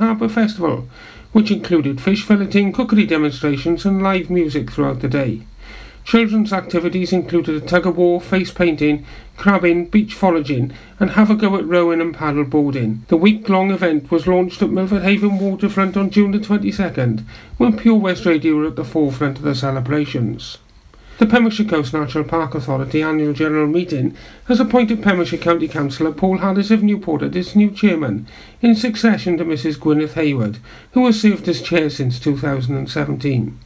Harbour Festival, which included fish filleting, cookery demonstrations, and live music throughout the day. Children's activities included a tug of war, face painting, crabbing, beach foraging, and have a go at rowing and paddle boarding. The week long event was launched at Milford Haven Waterfront on June the 22nd, when Pure West Radio were at the forefront of the celebrations. The Pembrokeshire Coast National Park Authority annual general meeting has appointed Pembrokeshire County Councillor Paul Harris of Newport as its new chairman, in succession to Mrs Gwyneth Hayward, who has served as chair since 2017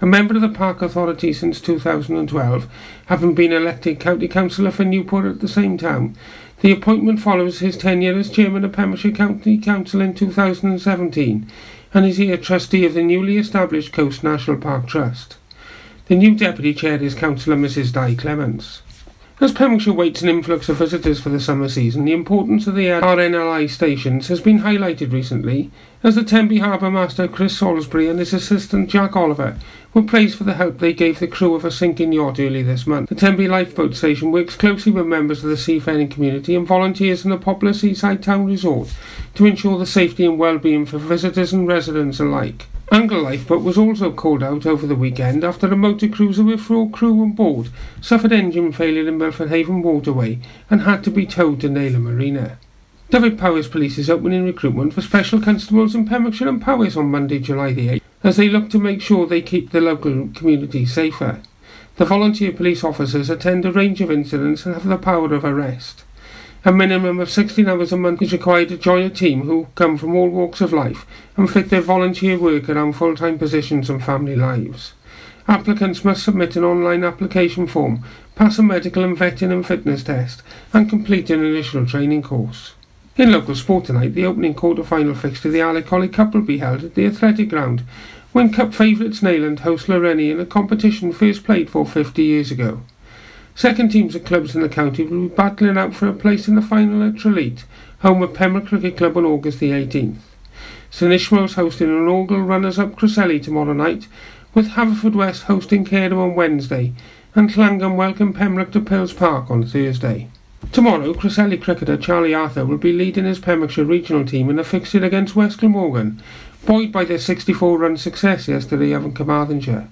a member of the Park Authority since 2012, having been elected County Councillor for Newport at the same time. The appointment follows his tenure as Chairman of Pembrokeshire County Council in 2017 and is here trustee of the newly established Coast National Park Trust. The new Deputy Chair is Councillor Mrs Di Clements. As Pembrokeshire waits an influx of visitors for the summer season, the importance of the RNLI stations has been highlighted recently, as the Tenby Harbour Master Chris Salisbury and his assistant Jack Oliver were praised for the help they gave the crew of a sinking yacht early this month. The Tenby Lifeboat Station works closely with members of the seafaring community and volunteers in the popular seaside town resort to ensure the safety and well-being for visitors and residents alike. Angle Lifeboat was also called out over the weekend after a motor cruiser with four crew on board suffered engine failure in Milford Haven Waterway and had to be towed to Naylor Marina. Dyfed-Powys Police is opening recruitment for special constables in Pembrokeshire and Powys on Monday, July the 8th, as they look to make sure they keep the local community safer. The volunteer police officers attend a range of incidents and have the power of arrest. A minimum of 16 hours a month is required to join a team who come from all walks of life and fit their volunteer work around full-time positions and family lives. Applicants must submit an online application form, pass a medical and vetting and fitness test, and complete an initial training course. In local sport tonight, the opening quarter-final fixture of the Collie Cup will be held at the Athletic Ground, when Cup favourites Neyland host Lawrenny in a competition first played for 50 years ago. Second teams of clubs in the county will be battling out for a place in the final at Tralee, home of Pembroke Cricket Club on August the 18th. St Ishmael's hosting an inaugural runners-up Cresselly tomorrow night, with Haverfordwest hosting Cairn on Wednesday, and Llangwm welcome Pembroke to Pills Park on Thursday. Tomorrow, Cresselly cricketer Charlie Arthur will be leading his Pembrokeshire regional team in a fixture against West Glamorgan, buoyed by their 64-run success yesterday over Carmarthenshire.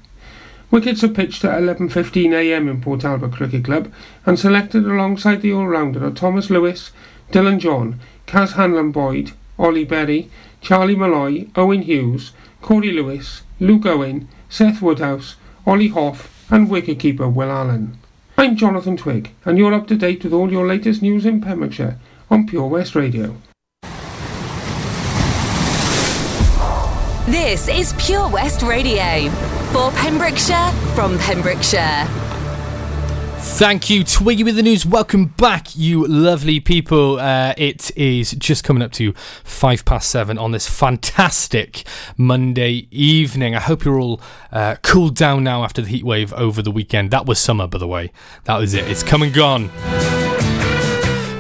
Wickets are pitched at 11.15am in Port Talbot Cricket Club and selected alongside the all-rounder are Thomas Lewis, Dylan John, Kaz Hanlon Boyd, Ollie Berry, Charlie Malloy, Owen Hughes, Corey Lewis, Luke Owen, Seth Woodhouse, Ollie Hoff and wicketkeeper Will Allen. I'm Jonathan Twig and you're up to date with all your latest news in Pembrokeshire on Pure West Radio. This is Pure West Radio for Pembrokeshire from Pembrokeshire. Thank you, Twiggy with the news. Welcome back, you lovely people. Uh, it is just coming up to five past seven on this fantastic Monday evening. I hope you're all uh, cooled down now after the heat wave over the weekend. That was summer, by the way. That was it. It's come and gone.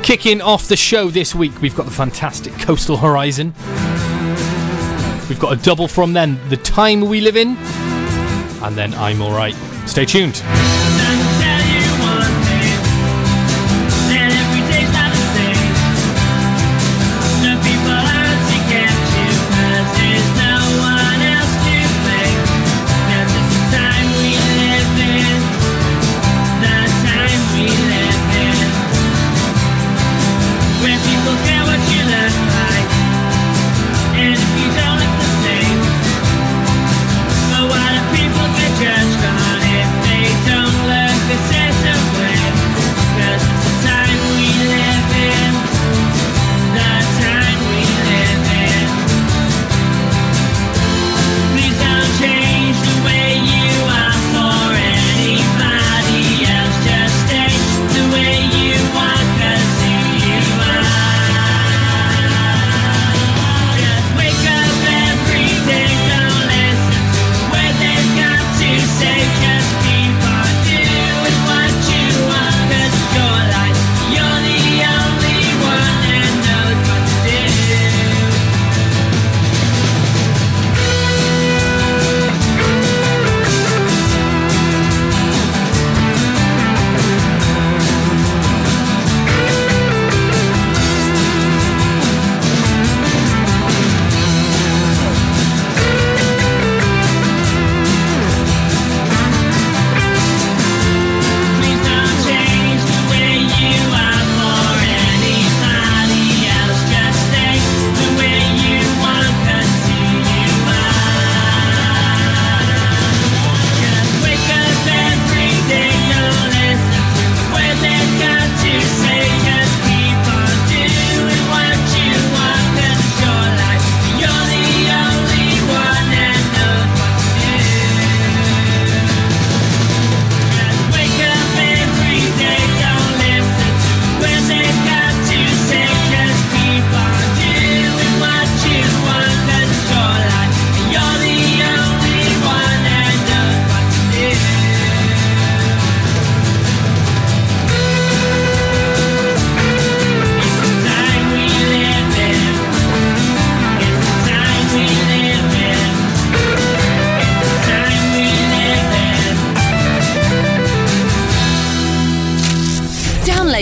Kicking off the show this week, we've got the fantastic Coastal Horizon. We've got a double from then, The Time We Live In, and then I'm Alright. Stay tuned.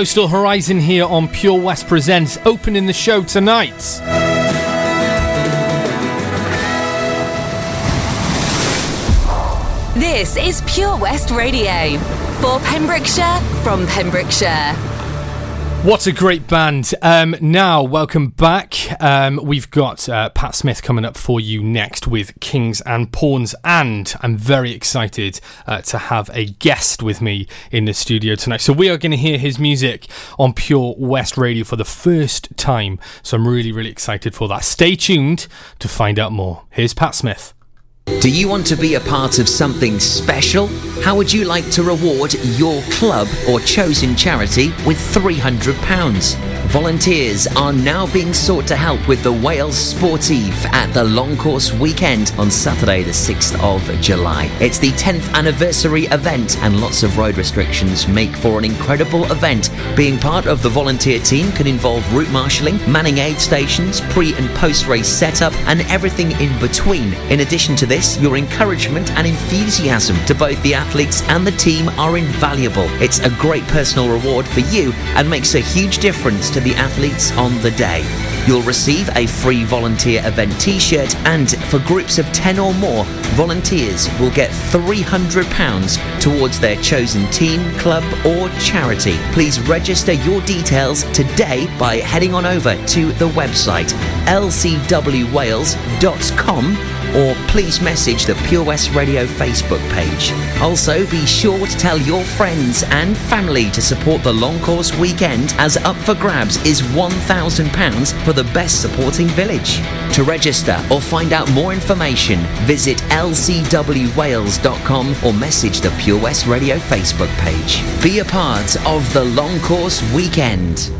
Coastal Horizon here on Pure West Presents, opening the show tonight. This is Pure West Radio for Pembrokeshire from Pembrokeshire. What a great band. Um, now, welcome back. Um, we've got uh, Pat Smith coming up for you next with Kings and Pawns, and I'm very excited uh, to have a guest with me in the studio tonight. So, we are going to hear his music on Pure West Radio for the first time. So, I'm really, really excited for that. Stay tuned to find out more. Here's Pat Smith. Do you want to be a part of something special? How would you like to reward your club or chosen charity with £300? Volunteers are now being sought to help with the Wales Sportive at the Long Course weekend on Saturday, the 6th of July. It's the 10th anniversary event, and lots of road restrictions make for an incredible event. Being part of the volunteer team can involve route marshalling, manning aid stations, pre and post race setup, and everything in between. In addition to this, your encouragement and enthusiasm to both the athletes and the team are invaluable. It's a great personal reward for you and makes a huge difference to the athletes on the day. You'll receive a free volunteer event t shirt, and for groups of 10 or more, volunteers will get £300 towards their chosen team, club, or charity. Please register your details today by heading on over to the website lcwwales.com or please message the Pure West Radio Facebook page. Also, be sure to tell your friends and family to support the Long Course weekend as up for grabs is £1,000 for the best supporting village. To register or find out more information, visit lcwwales.com or message the Pure West Radio Facebook page. Be a part of the Long Course weekend.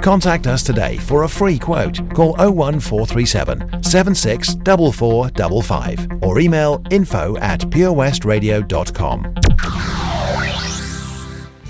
Contact us today for a free quote. Call 01437 764455 or email info at purewestradio.com.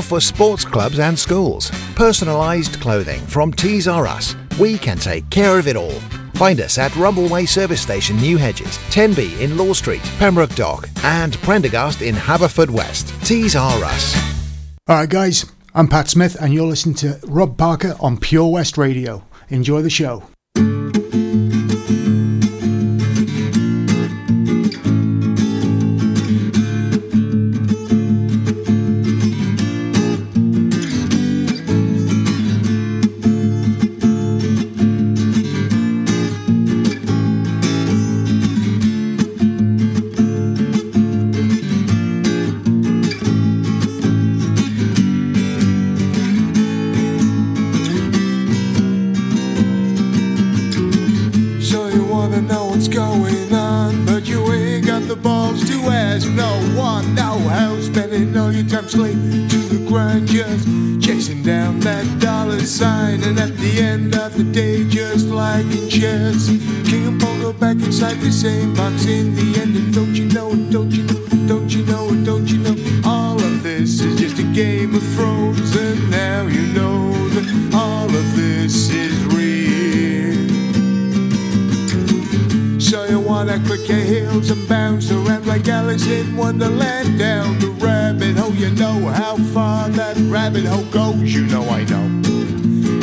for sports clubs and schools. Personalised clothing from Tees R Us. We can take care of it all. Find us at Rumbleway Service Station, New Hedges, 10B in Law Street, Pembroke Dock, and Prendergast in Haverfordwest. Tees R Us. Alright, guys, I'm Pat Smith, and you're listening to Rob Parker on Pure West Radio. Enjoy the show. Sign. And at the end of the day, just like in chess, King and pawn go back inside the same box in the end, the rabbit hole. You know how far that rabbit hole goes, you know I know.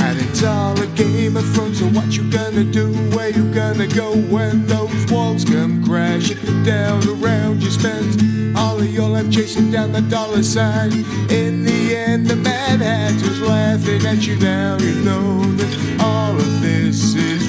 And it's all a game of throne. So what you gonna do? Where you gonna go when those walls come crashing? Down around you spends all of your life chasing down the dollar sign. In the end, the Mad Hatter's laughing at you now. You know that all of this is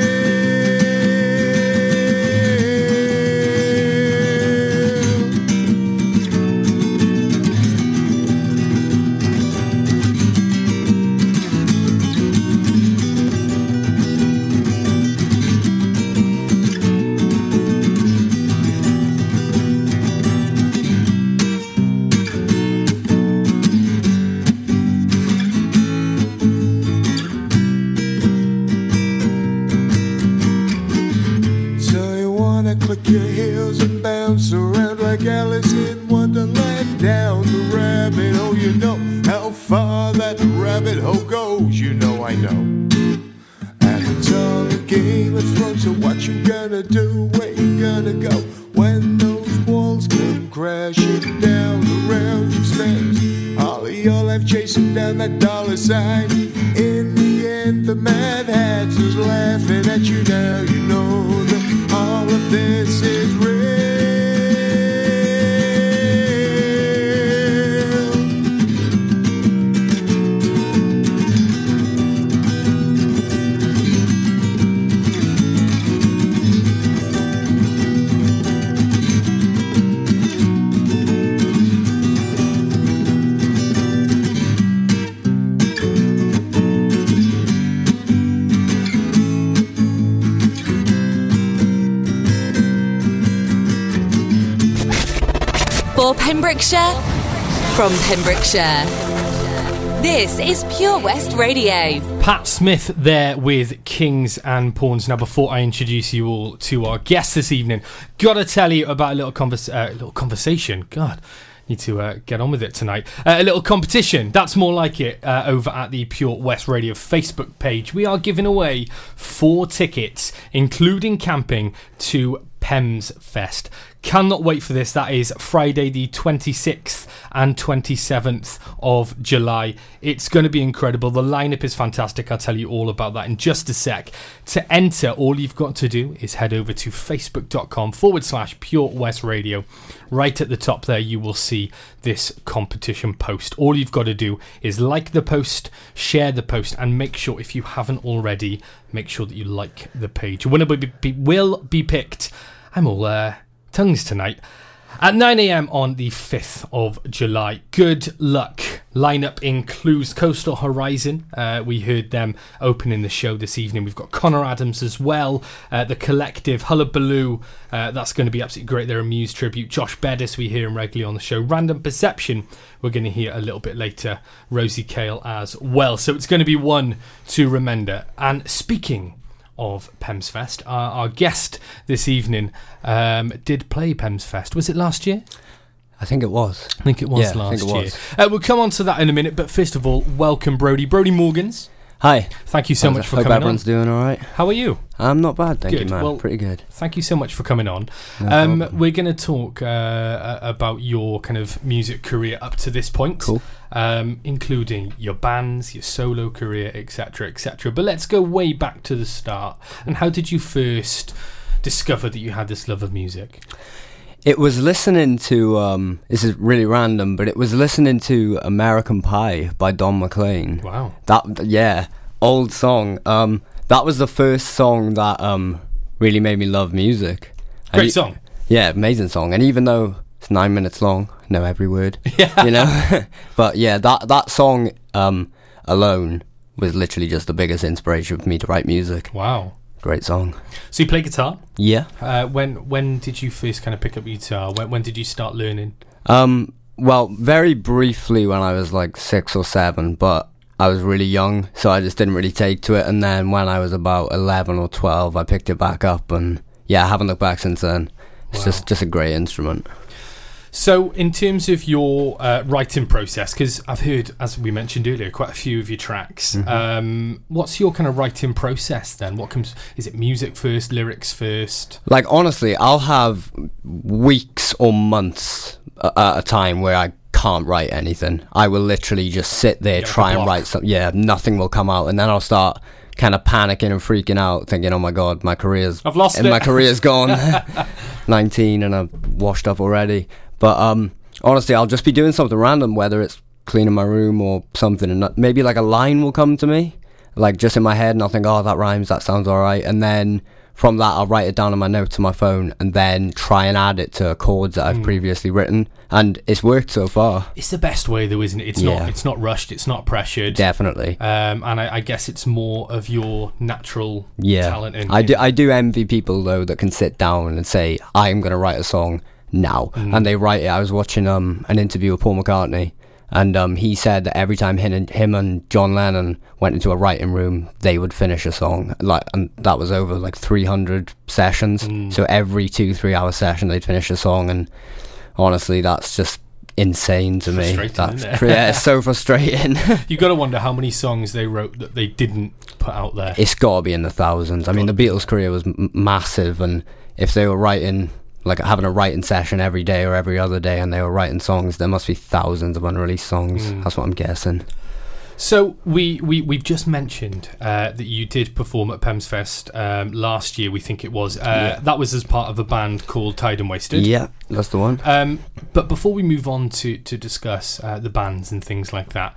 This is Pure West Radio. Pat Smith there with Kings and Pawns. Now, before I introduce you all to our guest this evening, gotta tell you about a little uh, little conversation. God, need to uh, get on with it tonight. Uh, a little competition. That's more like it. Uh, over at the Pure West Radio Facebook page, we are giving away four tickets, including camping, to Pems Fest. Cannot wait for this. That is Friday, the 26th and 27th of July. It's going to be incredible. The lineup is fantastic. I'll tell you all about that in just a sec. To enter, all you've got to do is head over to facebook.com forward slash Pure West Radio. Right at the top there, you will see this competition post. All you've got to do is like the post, share the post, and make sure, if you haven't already, make sure that you like the page. Your winner will be, will be picked. I'm all uh, tongues tonight. At 9am on the 5th of July. Good luck. Lineup includes Coastal Horizon. Uh, we heard them opening the show this evening. We've got Connor Adams as well. Uh, the Collective, Hullabaloo. Uh, that's going to be absolutely great. They're a Muse tribute. Josh Bedis, we hear him regularly on the show. Random Perception, we're going to hear a little bit later. Rosie Kale as well. So it's going to be one to remember. And speaking of Pems Fest. Our, our guest this evening um, did play Pems Fest. Was it last year? I think it was. I think it was Yeah, last it year. was. Uh, we'll come on to that in a minute, but first of all, welcome Brody. Brody Morgans, Hi. thank you so much for Hope coming on. everyone's doing all right. How are you? I'm not bad, thank Good. you, man. Well- Pretty good. Thank you so much for coming on. No um, we're going to talk uh, uh, about your kind of music career up to this point, Cool. um, including your bands, your solo career, etc., etc. But let's go way back to the start. And how did you first discover that you had this love of music? It was listening to um this is really random, but it was listening to American Pie by Don McLean. Wow. That yeah, old song. Um that was the first song that um really made me love music. And Great song. Yeah, amazing song. And even though it's 9 minutes long, know every word. Yeah. You know. but yeah, that that song um alone was literally just the biggest inspiration for me to write music. Wow. Great song. So you play guitar. Yeah. Uh, when when did you first kind of pick up guitar? When when did you start learning? Um, well, very briefly when I was like six or seven, but I was really young, so I just didn't really take to it. And then when I was about eleven or twelve, I picked it back up, and yeah, I haven't looked back since then. It's Wow. just just a great instrument. So in terms of your uh, writing process, because I've heard, as we mentioned earlier, quite a few of your tracks. Mm-hmm. Um, what's your kind of writing process then? What comes? Is it music first, lyrics first? Like honestly, I'll have weeks or months at a time where I can't write anything. I will literally just sit there, Get like a try and write something. Yeah, nothing will come out, and then I'll start kind of panicking and freaking out, thinking, "Oh my god, my career's I've lost and it." my career's gone." Nineteen, and I'm washed up already. But um, honestly, I'll just be doing something random, whether it's cleaning my room or something, and not- maybe like a line will come to me, like just in my head, and I'll think, "Oh, that rhymes. That sounds all right," and then. From that, I'll write it down on my notes on my phone and then try and add it to chords that I've Hmm. previously written, and it's worked so far. It's the best way, though, isn't it? It's Yeah. not. It's not rushed. It's not pressured. Definitely, Um, and I, I guess it's more of your natural yeah. talent. I do. I do envy people though that can sit down and say, "I'm going to write a song now," Mm. and they write it. I was watching um an interview with Paul McCartney, and um he said that every time him and him and John Lennon went into a writing room, they would finish a song like, and that was over like 300 sessions. Mm. So every two three hour session, they'd finish a song, and honestly, that's just insane to me. That's it? yeah, it's so frustrating. you got to wonder how many songs they wrote that they didn't put out there. it's got to be in the thousands. I mean, the Beatles' career was m- massive, and if they were writing like having a writing session every day or every other day, and they were writing songs. There must be thousands of unreleased songs. Mm. That's what I'm guessing. So we, we we've just mentioned uh, that you did perform at Pems Fest um, last year. We think it was. Uh, Yeah. That was as part of a band called Tide and Wasted. Yeah, that's the one. Um, but before we move on to to discuss uh, the bands and things like that,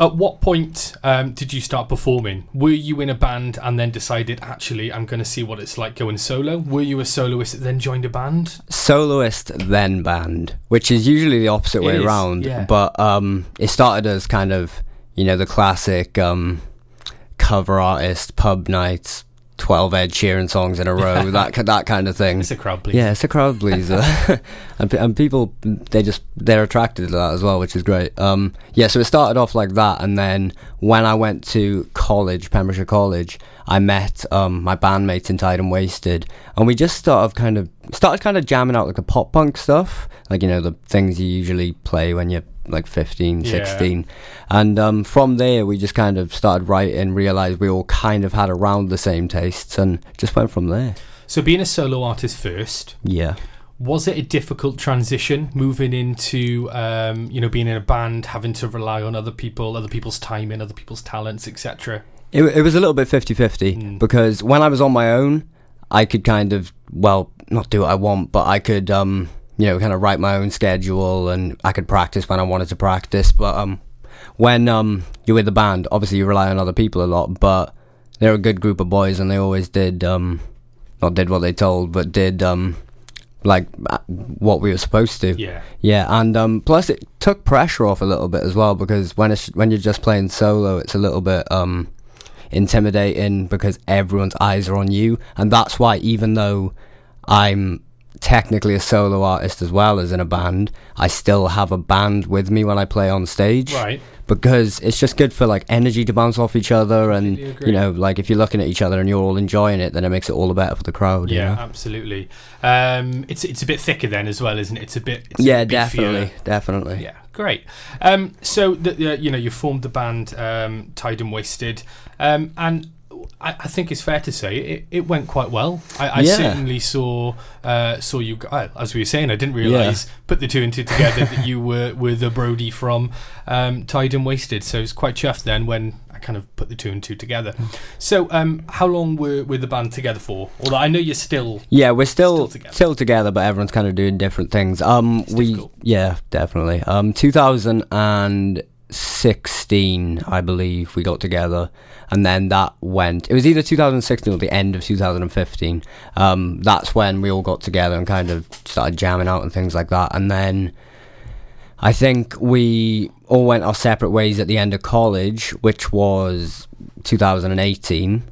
at what point um, did you start performing? Were you in a band and then decided actually I'm going to see what it's like going solo? Were you a soloist that then joined a band? Soloist then band, which is usually the opposite It way is, around. yeah. But um, it started as kind of you know the classic um, cover artist pub nights, twelve Ed Sheeran songs in a row, that that kind of thing. It's a crowd pleaser. Yeah, it's a crowd pleaser, and, and people they just they're attracted to that as well, which is great. Um, yeah, so it started off like that, and then when I went to college, Pembrokeshire College, I met um, my bandmates in Tide and Wasted, and we just started kind of started kind of jamming out like the pop punk stuff, like you know the things you usually play when you're like 15, Yeah. 16. and um, from there we just kind of started writing, realized we all kind of had around the same tastes, and just went from there. So being a solo artist first, Yeah. was it a difficult transition moving into um, you know being in a band, having to rely on other people, other people's timing, other people's talents, etc. It, it was a little bit 50 50 Mm. because when I was on my own, I could kind of, well, not do what I want, but I could, um, you know, kind of write my own schedule and I could practice when I wanted to practice. But um, when um, you're with the band, obviously you rely on other people a lot, but they're a good group of boys and they always did, um, not did what they told, but did, um, like, uh, what we were supposed to. Yeah. Yeah, and um, plus it took pressure off a little bit as well because when it's when you're just playing solo, it's a little bit um, intimidating because everyone's eyes are on you, and that's why even though I'm technically a solo artist as well as in a band, I still have a band with me when I play on stage. Right. Because it's just good for like energy to bounce off each other, and you know, like if you're looking at each other and you're all enjoying it, then it makes it all the better for the crowd. you Yeah, know? absolutely. Um, it's it's a bit thicker then as well, isn't it? It's a bit. It's a yeah, bit beefier. definitely, definitely. Yeah, great. Um, so the, uh, you know you formed the band um, Tide and Wasted, um, and I, I think it's fair to say it, it went quite well. I, I Yeah. certainly saw uh, saw you. As we were saying, I didn't realise put the two and two together that you were were the Brody from um, Tide and Wasted. So I was quite chuffed then when. I kind of put the two and two together. So, um, how long were, were the band together for? Although I know you're still Yeah, we're still Still still together. together. but everyone's kind of doing different things. Um, It's we difficult. yeah, definitely. Um, 2016, I believe, we got together, and then that went. It was either 2016 or the end of 2015. Um, that's when we all got together and kind of started jamming out and things like that, and then. I think we all went our separate ways at the end of college, which was 2018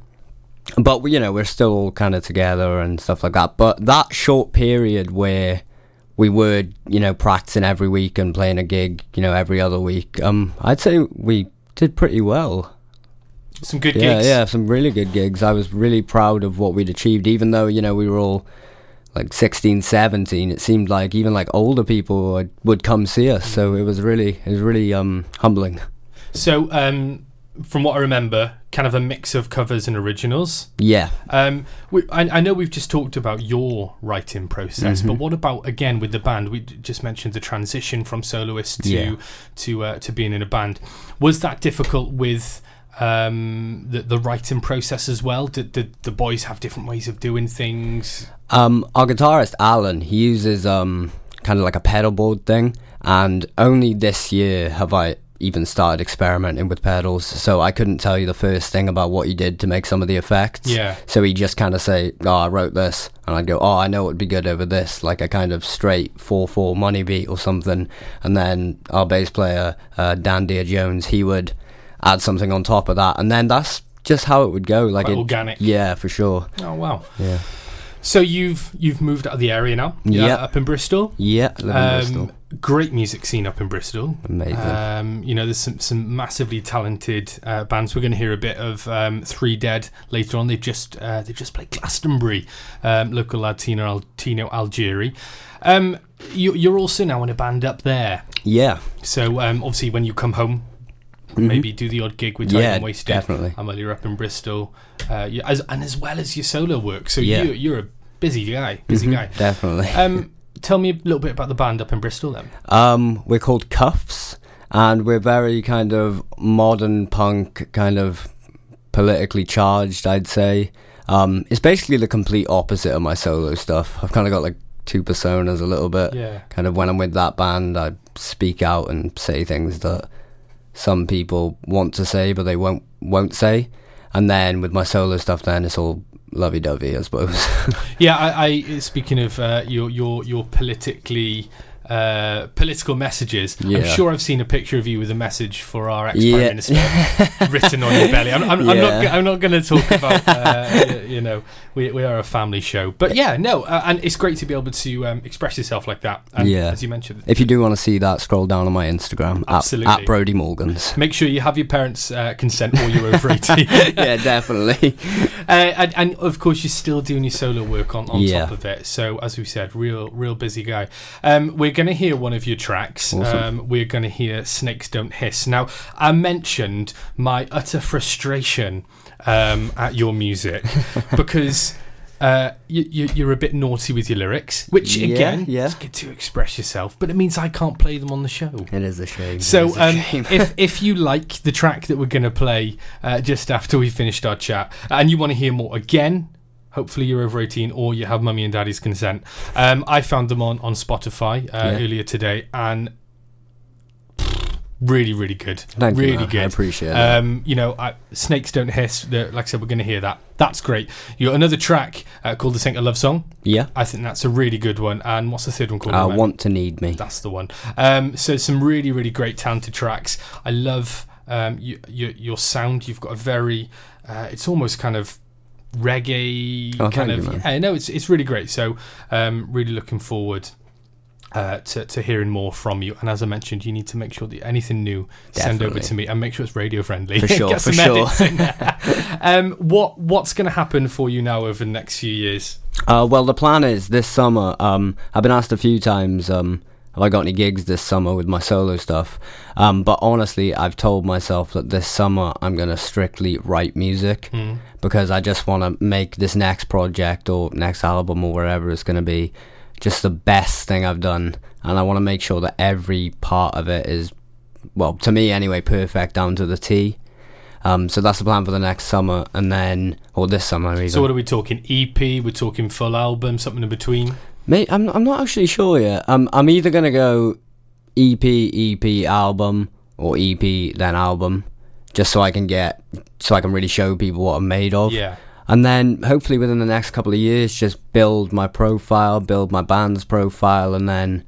but you know we're still kind of together and stuff like that but that short period where we were you know practicing every week and playing a gig you know every other week um i'd say we did pretty well some good yeah gigs. yeah some really good gigs i was really proud of what we'd achieved even though you know we were all like 16 17 it seemed like even like older people would, would come see us so it was really it was really um humbling So, um, from what I remember, kind of a mix of covers and originals. yeah Um, we, I, I know we've just talked about your writing process, Mm-hmm. but what about again with the band? We just mentioned the transition from soloist to Yeah. to uh, to being in a band. Was that difficult with um, the the writing process as well? Did, did the boys have different ways of doing things? Um, our guitarist Alan, he uses um kind of like a pedal board thing, and only this year have I even started experimenting with pedals. So I couldn't tell you the first thing about what he did to make some of the effects. Yeah. So he just kind of say, "Oh, I wrote this," and I'd go, "Oh, I know it would be good over this," like a kind of straight four four money beat or something. And then our bass player uh, Dan Deere Jones, he would add something on top of that, and then that's just how it would go. Like Quite it- organic. Yeah, for sure. Oh wow! Yeah. So you've you've moved out of the area now. Yeah. up in Bristol. Yeah, Bristol. Um, great music scene up in Bristol. Amazing. Um, you know, there's some, some massively talented uh, bands. We're going to hear a bit of um, Three Dead later on. They've just uh, they've just played Glastonbury, um, local lad Tino, Al- Tino Algieri. Um, you, you're also now in a band up there. yeah. So um, obviously, when you come home, maybe do the odd gig with Time Mm-hmm. Yeah, Wasted. definitely. And while you're up in Bristol, uh, you, as, and as well as your solo work. So Yeah. you, you're a busy guy, busy guy. Definitely. Um, tell me a little bit about the band up in Bristol then. Um, we're called Cuffs, and we're very kind of modern punk, kind of politically charged. I'd say. Um, it's basically the complete opposite of my solo stuff. I've kind of got like two personas a little bit. Yeah. Kind of when I'm with that band, I speak out and say things that some people want to say, but they won't won't say. And then with my solo stuff, then it's all lovey dovey, I suppose. Yeah, I, I speaking of uh, your your your politically uh, political messages. I'm sure I've seen a picture of you with a message for our ex Yeah. prime minister written on your belly. I'm, I'm, I'm not. I'm not going to talk about. Uh, you know, we, we are a family show, but yeah, no, uh, and it's great to be able to um, express yourself like that. And Yeah. as you mentioned, if you do want to see that, scroll down on my Instagram at, Absolutely. at Brody Morgans. make sure you have your parents' uh, consent or you're over 18. yeah, definitely. Uh, and, and of course, you're still doing your solo work on, on Yeah. top of it. So, as we said, real, real busy guy. Um, we're going to hear one of your tracks. Awesome. Um, we're going to hear "Snakes Don't Hiss." Now, I mentioned my utter frustration um, at your music because. Uh, you, you, you're a bit naughty with your lyrics, which again, yeah. it's good to express yourself, but it means I can't play them on the show. It is a shame. So, a um, shame. if if you like the track that we're going to play uh, just after we finished our chat, and you want to hear more again, hopefully you're over 18 or you have mummy and daddy's consent. Um, I found them on on Spotify uh, Yeah. earlier today, and really, really good. Thank really man. good. I appreciate it. Um, you know, I, snakes don't hiss. The, like I said, we're going to hear that. That's great. You got another track uh, called "The Saint of Love Song." yeah. I think that's a really good one. And what's the third one called? I want to need me. That's the one. Um, so some really, really great talented tracks. I love um, you, you, your sound. You've got a very, uh, it's almost kind of reggae Oh, kind of. you, yeah, no, it's it's really great. So um, really looking forward. Uh, to, to hearing more from you, and as I mentioned, you need to make sure that anything new send over to me, and make sure it's radio friendly. For sure, for sure. edits in there. um, what what's going to happen for you now over the next few years? Uh, well, the plan is this summer. Um, I've been asked a few times, um, have I got any gigs this summer with my solo stuff? Um, but honestly, I've told myself that this summer I'm going to strictly write music because I just want to make this next project or next album or wherever it's going to be just the best thing I've done. And I want to make sure that every part of it is, well, to me anyway, perfect down to the T. Um, so that's the plan for the next summer, and then or this summer even. So, what are we talking? EP? We're talking full album? Something in between? Mate, I'm I'm not actually sure yet. Um, I'm either gonna go EP, EP, album, or EP then album, just so I can get so I can really show people what I'm made of. Yeah. And then hopefully within the next couple of years, just build my profile, build my band's profile, and then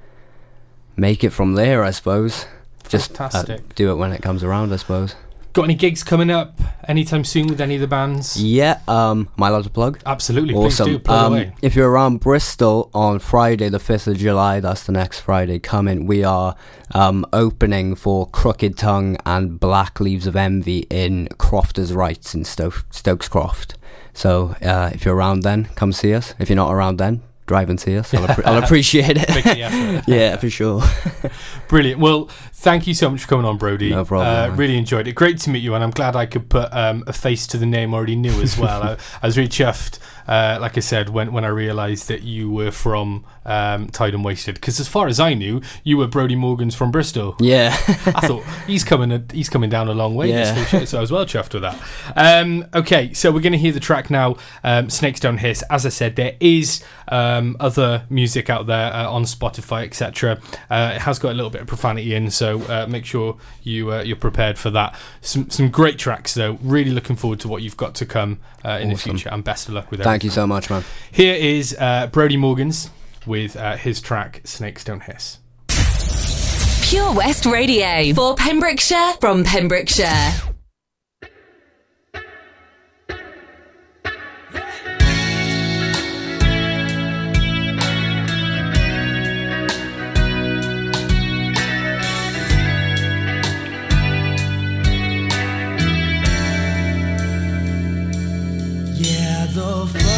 make it from there. I suppose. Just uh, Fantastic. do it when it comes around. I suppose. Got any gigs coming up anytime soon with any of the bands? Yeah. Um, am I allowed to plug? Absolutely, Awesome. please do. Plug Um, away. if you're around Bristol on Friday, the 5th of July, that's the next Friday coming, we are um, opening for Crooked Tongue and Black Leaves of Envy in Crofters Rights in Sto- Stokes Croft. So uh, if you're around then, come see us. If you're not around then, and see us. I'll, appre- I'll appreciate it. Make the effort. yeah, for sure. Brilliant. Well, thank you so much for coming on, Brody. No problem, Uh, really enjoyed it. Great to meet you, and I'm glad I could put um, a face to the name I already knew as well. I, I was really chuffed, uh, like I said, when, when I realised that you were from um, Tide and Wasted. Because as far as I knew, you were Brody Morgan's from Bristol. yeah. I thought he's coming a, he's coming down a long way. Yeah. this full show, so I was well chuffed with that. Um, okay, so we're going to hear the track now. Um, Snakes Don't Hiss. As I said, there is um, other music out there uh, on Spotify, etc. Uh, it has got a little bit of profanity in, so uh, make sure you uh, you're prepared for that. Some some great tracks though. Really looking forward to what you've got to come uh, in the future, and best of luck with that. Thank you so much, man. Here is uh, Brody Morgans with uh, his track Snakes Don't Hiss. Pure West Radio for Pembrokeshire from Pembrokeshire. Yeah, the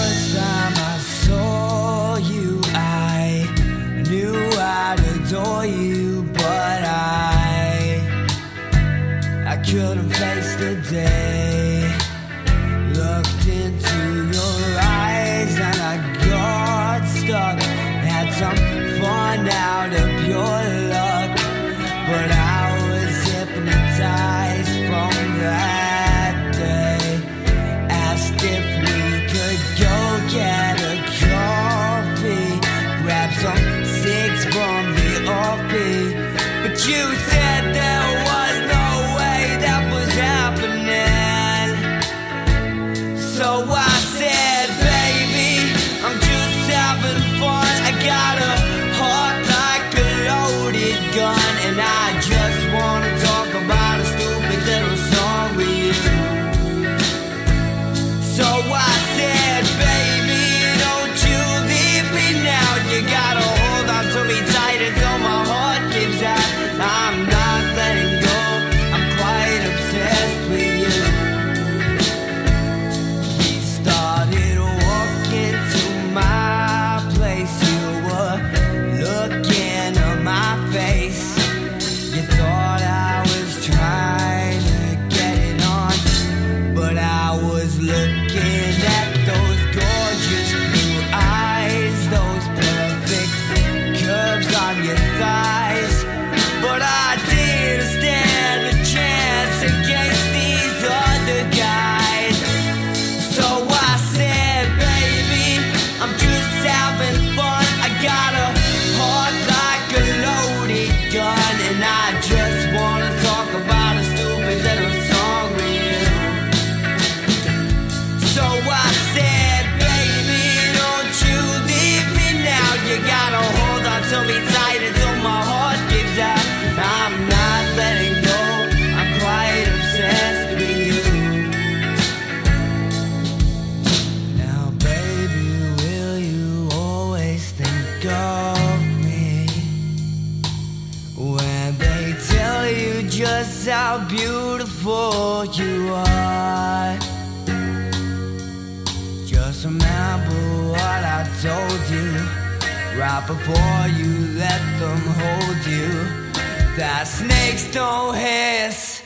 don't hiss,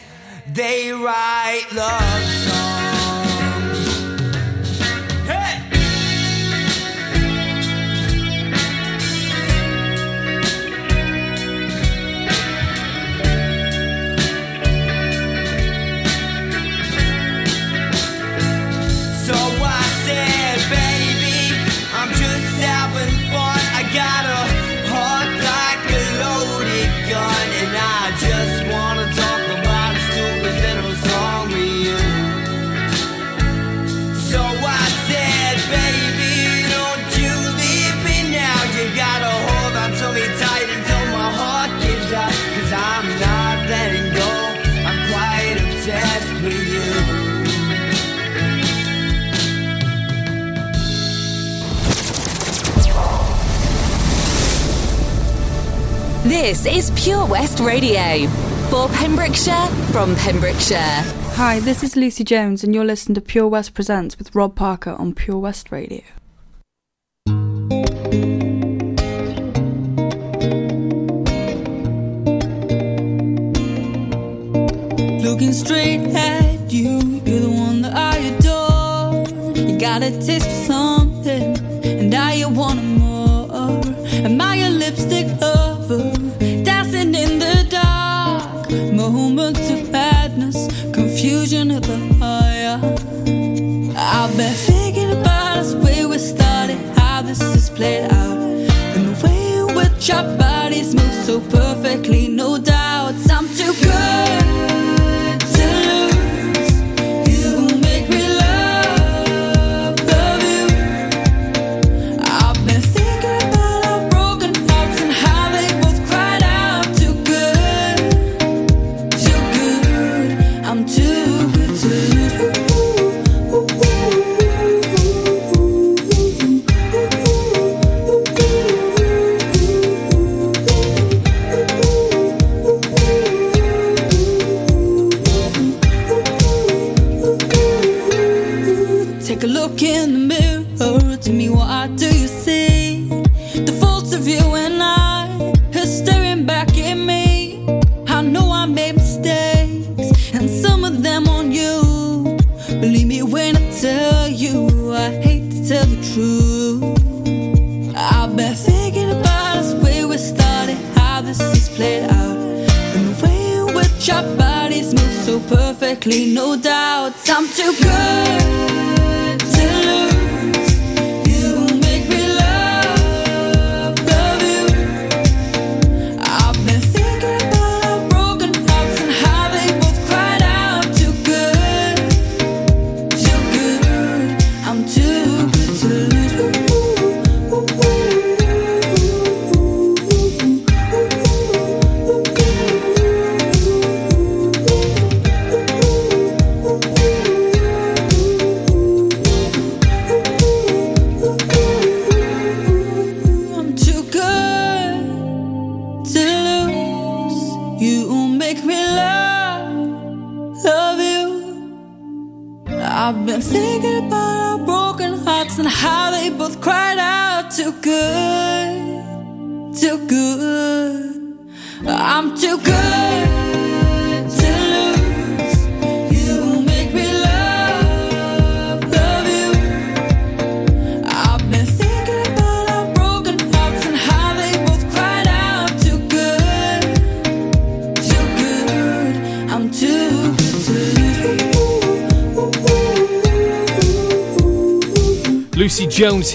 they write love This is Pure West Radio. For Pembrokeshire, from Pembrokeshire. Hi, this is Lucy Jones, and you're listening to Pure West Presents with Rob Parker on Pure West Radio. Looking straight at you, you're the one that I adore. You got a taste perfectly. I made mistakes, and some of them on you. Believe me when I tell you, I hate to tell the truth. I've been thinking about we started, how this is played out, and the way our bodies move so perfectly. No doubts, I'm too good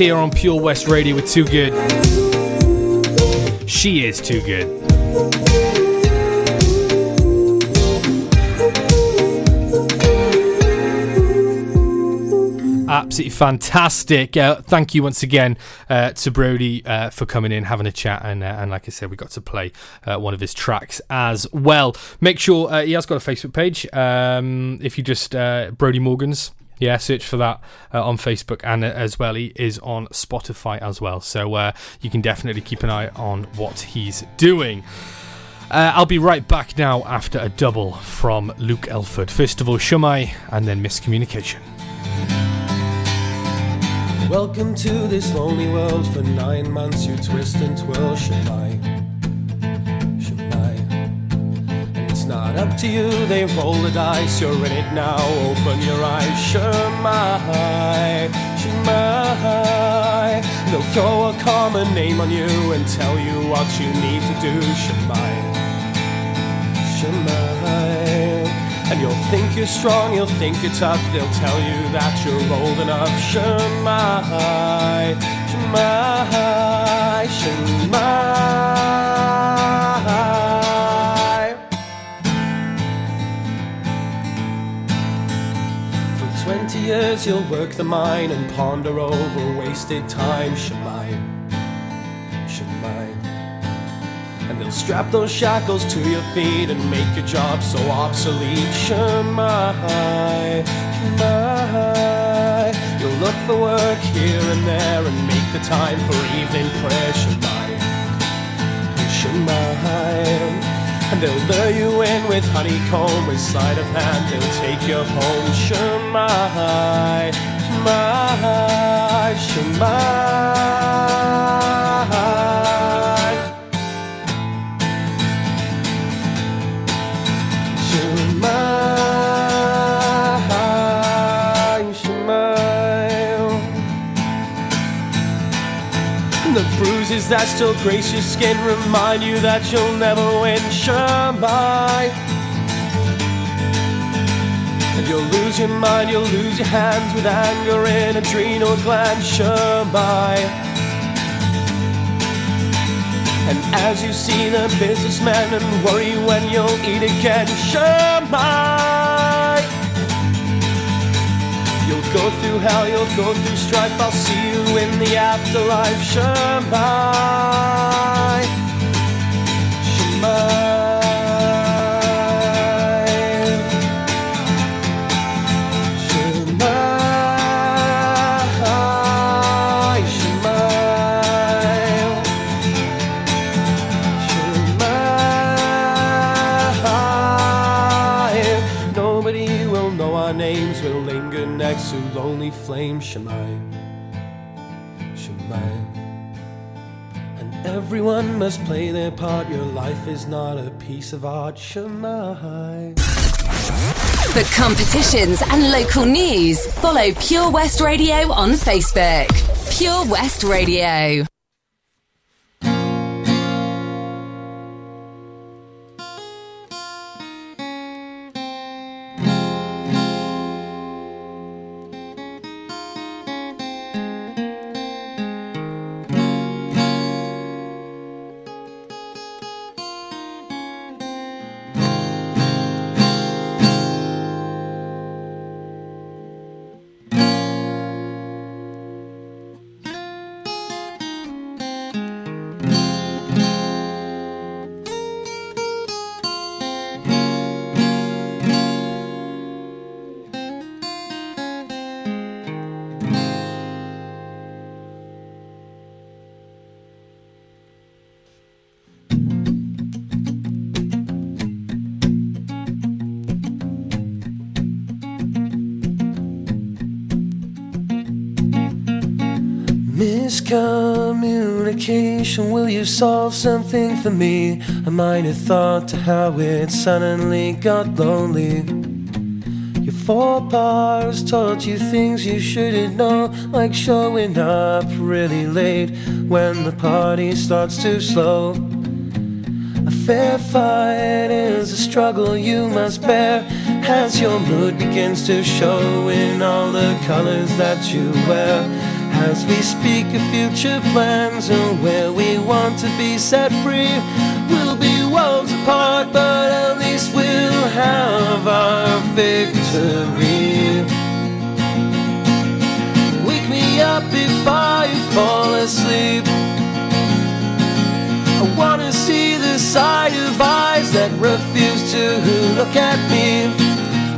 here on Pure West Radio with Too Good. She is too good. Absolutely fantastic. Uh, thank you once again uh, to Brody uh, for coming in, having a chat, and uh, and like I said, we got to play uh, one of his tracks as well. Make sure uh, he has got a Facebook page. Um, if you just Brody Morgans, yeah, search for that uh, on Facebook, and uh, as well, he is on Spotify as well. So uh, you can definitely keep an eye on what he's doing. Uh, I'll be right back now after a double from Luke Elford. First of all, Shumai, and then Miscommunication. Welcome to this lonely world. For nine months you twist and twirl, Shemai. Not up to you, they roll the dice. You're in it now, open your eyes. Shemai. Shemai. They'll throw a common name on you and tell you what you need to do. Shemai. Shemai. And you'll think you're strong, you'll think you're tough, they'll tell you that you're old enough. Shemai, Shemai, Shemai. Years you'll work the mine and ponder over wasted time. Shemai, Shemai. And they'll strap those shackles to your feet and make your job so obsolete. Shemai, Shemai. You'll look for work here and there and make the time for evening prayer. Shemai, Shemai. And they'll lure you in with honeycomb, with sleight of hand, they'll take you home. Shemai, Shemai, Shemai. The that still grace your skin remind you that you'll never win. Shemai. And you'll lose your mind, you'll lose your hands with anger in adrenal gland. Sure, Shemai. And as you see the businessman and worry when you'll eat again, sure, Shemai. Go through hell, you'll go through strife. I'll see you in the afterlife, Shemai. Shemai. Flames. Shemai. Shemai. And everyone must play their part. Your life is not a piece of art. Shemai. For competitions and local news, follow Pure West Radio on Facebook. Pure West Radio. Miscommunication, will you solve something for me? Might have thought to how it suddenly got lonely. Your four bars taught you things you shouldn't know, like showing up really late when the party starts too slow. A fair fight is a struggle you must bear as your mood begins to show in all the colors that you wear. As we speak of future plans and where we want to be set free, we'll be worlds apart, but at least we'll have our victory. Wake me up before you fall asleep. I wanna see the side of eyes that refuse to look at me.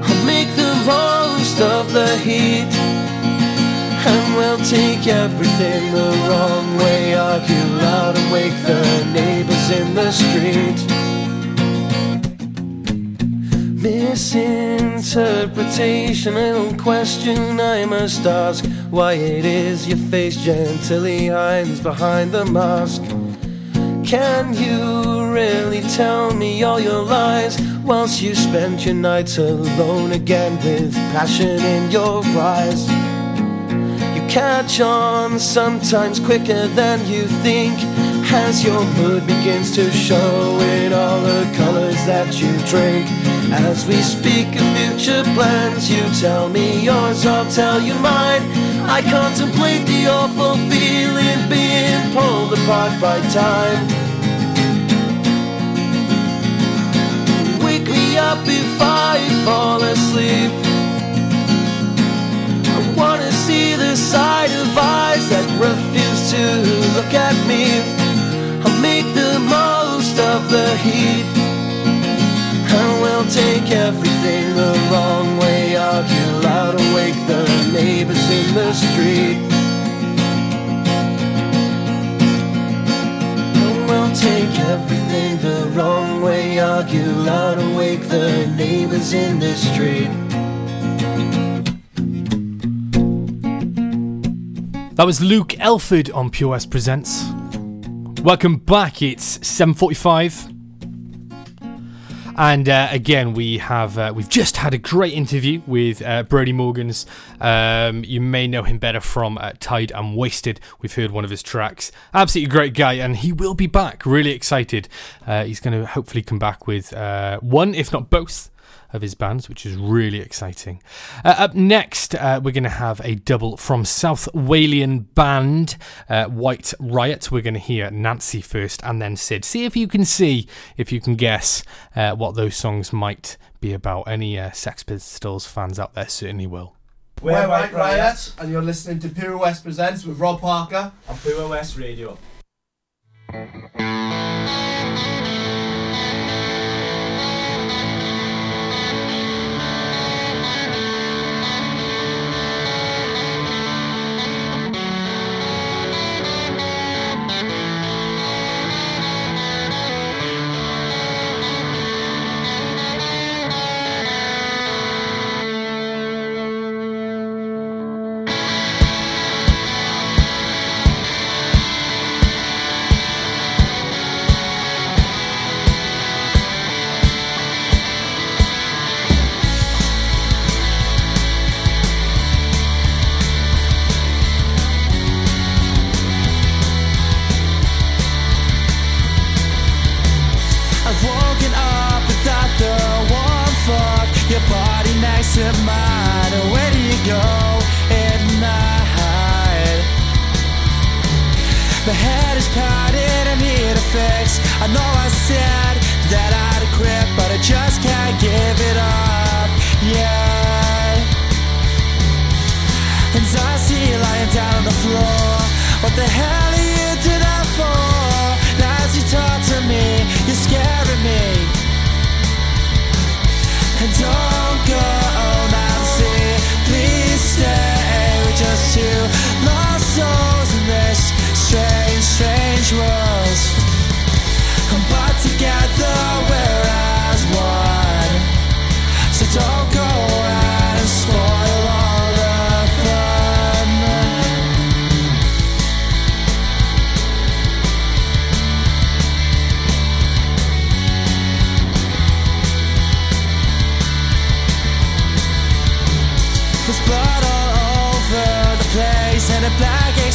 I'll make the most of the heat. And we'll take everything the wrong way, argue loud and wake the neighbors in the street. misinterpretation. Don't question, I must ask why it is your face gently hides behind the mask. Can you really tell me all your lies whilst you spend your nights alone again with passion in your eyes? Catch on sometimes quicker than you think as your mood begins to show in all the colors that you drink. As we speak of future plans, you tell me yours, I'll tell you mine. I contemplate the awful feeling being pulled apart by time. Wake me up if I fall asleep. I wanna see the side of eyes that refuse to look at me. I'll make the most of the heat. And we'll take everything the wrong way. Argue loud, awake the neighbors in the street. And we'll take everything the wrong way. Argue loud, awake the neighbors in the street. That was Luke Elford on Pure West Presents. Welcome back. It's 7:45. And uh, again, we have uh, we've just had a great interview with uh, Brody Morgans. Um, you may know him better from uh, Tide and Wasted. We've heard one of his tracks. Absolutely great guy, and he will be back. Really excited. Uh, he's going to hopefully come back with uh, one, if not both, of his bands, which is really exciting. Uh, up next, uh, we're going to have a double from South Walian band uh, White Riot. We're going to hear Nancy first and then Sid. See if you can see, if you can guess uh, what those songs might be about. Any uh, Sex Pistols fans out there certainly will. We're White Riot, and you're listening to Pure West Presents with Rob Parker on Pure West Radio.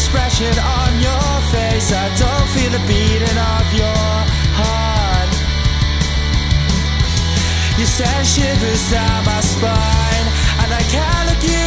Expression on your face. I don't feel the beating of your heart. You send shivers down my spine, and I can't look you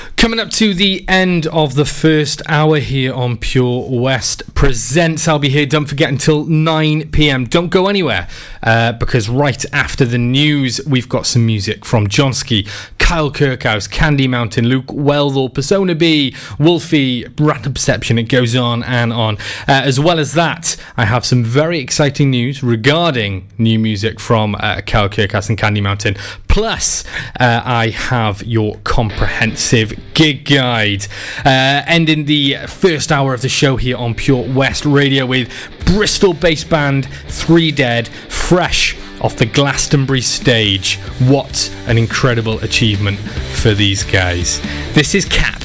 Coming up to the end of the first hour here on Pure West Presents. I'll be here, don't forget, until 9 pm. Don't go anywhere uh, because right after the news, we've got some music from Johnsky, Kyle Kirkhouse, Candy Mountain, Luke Weldall, Persona B, Wolfie, Random Perception. It goes on and on. Uh, as well as that, I have some very exciting news regarding new music from uh, Kyle Kirkhouse and Candy Mountain. Plus, uh, I have your comprehensive gig guide. Uh, ending the first hour of the show here on Pure West Radio with Bristol based band Three Dead, fresh off the Glastonbury stage. What an incredible achievement for these guys. This is Cap.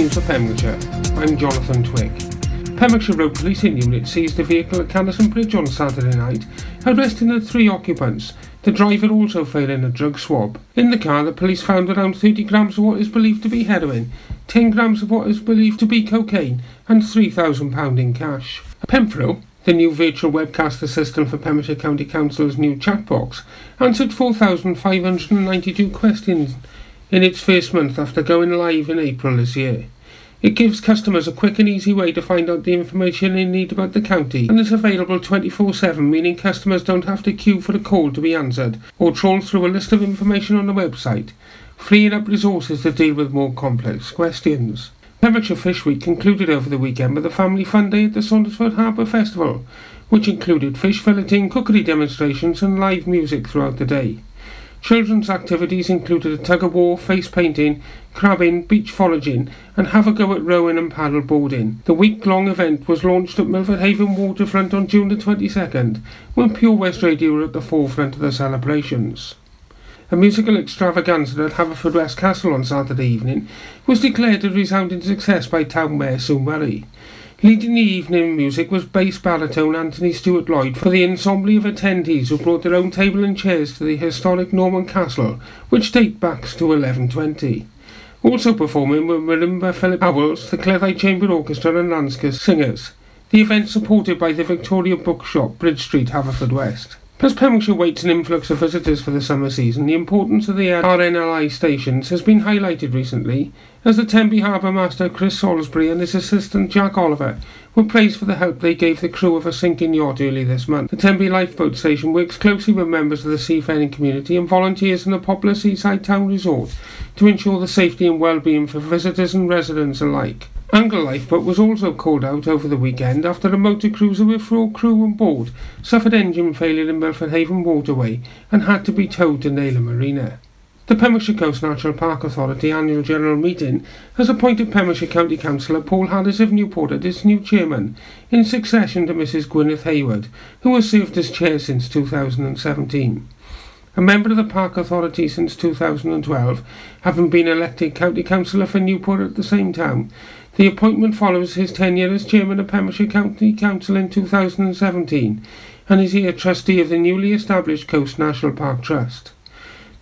News for Pembrokeshire, I'm Jonathan Twig. Pembrokeshire Road Policing Unit seized a vehicle at Canaston Bridge on Saturday night, arresting the three occupants, the driver also failing a drug swab. In the car, the police found around 30 grams of what is believed to be heroin, 10 grams of what is believed to be cocaine, and £3,000 in cash. Pemfro, the new virtual webcast assistant for Pembrokeshire County Council's new chat box, answered 4,592 questions in its first month after going live in April this year. It gives customers a quick and easy way to find out the information they need about the county and is available 24 7, meaning customers don't have to queue for a call to be answered or trawl through a list of information on the website, freeing up resources to deal with more complex questions. Pembrokeshire Fish Week concluded over the weekend with a family fun day at the Saundersfoot Harbour Festival, which included fish filleting, cookery demonstrations, and live music throughout the day. Children's activities included a tug of war, face painting, crabbing, beach foraging, and have a go at rowing and paddle boarding. The week long event was launched at Milford Haven Waterfront on June the 22nd, when Pure West Radio were at the forefront of the celebrations. A musical extravaganza at Haverfordwest Castle on Saturday evening was declared a resounding success by Town Mayor Sue Murray. Leading the evening music was bass baritone Anthony Stewart Lloyd for the ensemble of attendees who brought their own table and chairs to the historic Norman Castle, which date back to 1120. Also performing were Marimba Philip Howells, the Cleddau Chamber Orchestra and Lanska singers. The event supported by the Victoria Bookshop, Bridge Street, Haverfordwest. Plus Pembrokeshire waits an influx of visitors for the summer season, the importance of the RNLI stations has been highlighted recently, as the Tenby Harbour Master Chris Salisbury and his assistant Jack Oliver were praised for the help they gave the crew of a sinking yacht early this month. The Tenby Lifeboat Station works closely with members of the seafaring community and volunteers in the popular seaside town resort to ensure the safety and well-being for visitors and residents alike. Angle Lifeboat was also called out over the weekend after a motor cruiser with four crew on board suffered engine failure in Milford Haven Waterway and had to be towed to Neyland Marina. The Pembrokeshire Coast National Park Authority annual general meeting has appointed Pembrokeshire County Councillor Paul Harris of Newport as its new chairman, in succession to Mrs Gwyneth Hayward, who has served as chair since 2017. A member of the Park Authority since 2012, having been elected County Councillor for Newport at the same time, the appointment follows his tenure as chairman of Pembrokeshire County Council in 2017 and is here trustee of the newly established Coast National Park Trust.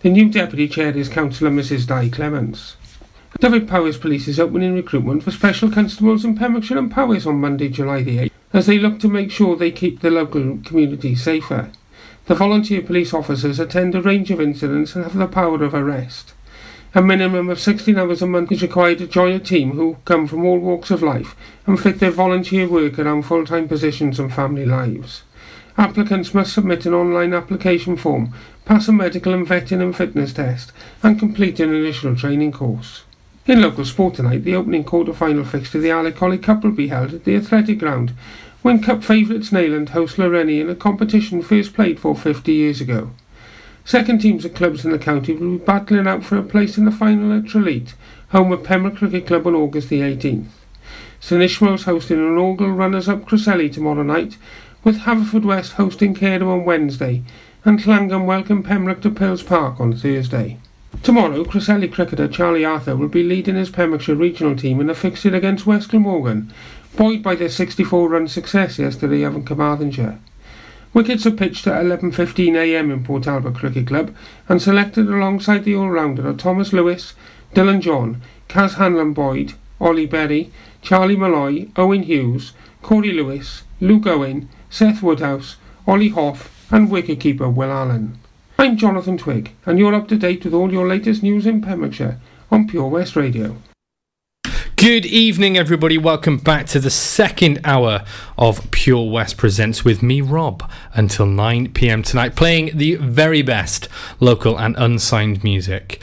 The new deputy chair is Councillor Mrs Di Clements. Dyfed Powys Police is opening recruitment for special constables in Pembrokeshire and Powys on Monday, July the 8th, as they look to make sure they keep the local community safer. The volunteer police officers attend a range of incidents and have the power of arrest. A minimum of 16 hours a month is required to join a team who come from all walks of life and fit their volunteer work around full-time positions and family lives. Applicants must submit an online application form, pass a medical and vetting and fitness test, and complete an initial training course. In local sport tonight, the opening quarter-final fixture, of the Alec Collie Cup, will be held at the Athletic Ground, when Cup favourites Neyland host Lawrenny in a competition first played for 50 years ago. Second teams of clubs in the county will be battling out for a place in the final at Tralee, home of Pembroke Cricket Club on August the 18th. St Ishmael's hosting an inaugural runners-up Cresselly tomorrow night, with Haverfordwest hosting Cairn on Wednesday, and Llangwm welcome Pembroke to Pills Park on Thursday. Tomorrow, Cresselly cricketer Charlie Arthur will be leading his Pembrokeshire regional team in a fixture against West Glamorgan, buoyed by their 64-run success yesterday in Carmarthenshire. Wickets are pitched at 11.15am in Port Talbot Cricket Club and selected alongside the all-rounder are Thomas Lewis, Dylan John, Kaz Hanlon Boyd, Ollie Berry, Charlie Malloy, Owen Hughes, Corey Lewis, Luke Owen, Seth Woodhouse, Ollie Hoff and wicketkeeper Will Allen. I'm Jonathan Twig and you're up to date with all your latest news in Pembrokeshire on Pure West Radio. Good evening, everybody. Welcome back to the second hour of Pure West Presents with me, Rob, until 9 pm tonight, playing the very best local and unsigned music.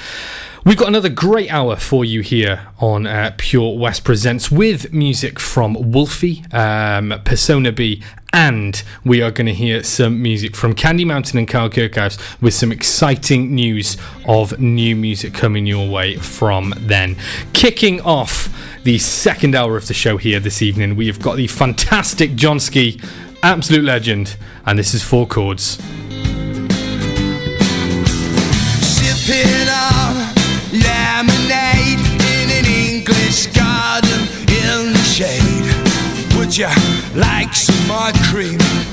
We've got another great hour for you here on uh, Pure West Presents with music from Wolfie, um, Persona B, and we are going to hear some music from Candy Mountain and Carl Kirkhouse with some exciting news of new music coming your way from then. Kicking off the second hour of the show here this evening, we have got the fantastic John Ski, absolute legend, and this is Four Chords. Sipping shade. Would you like some more cream?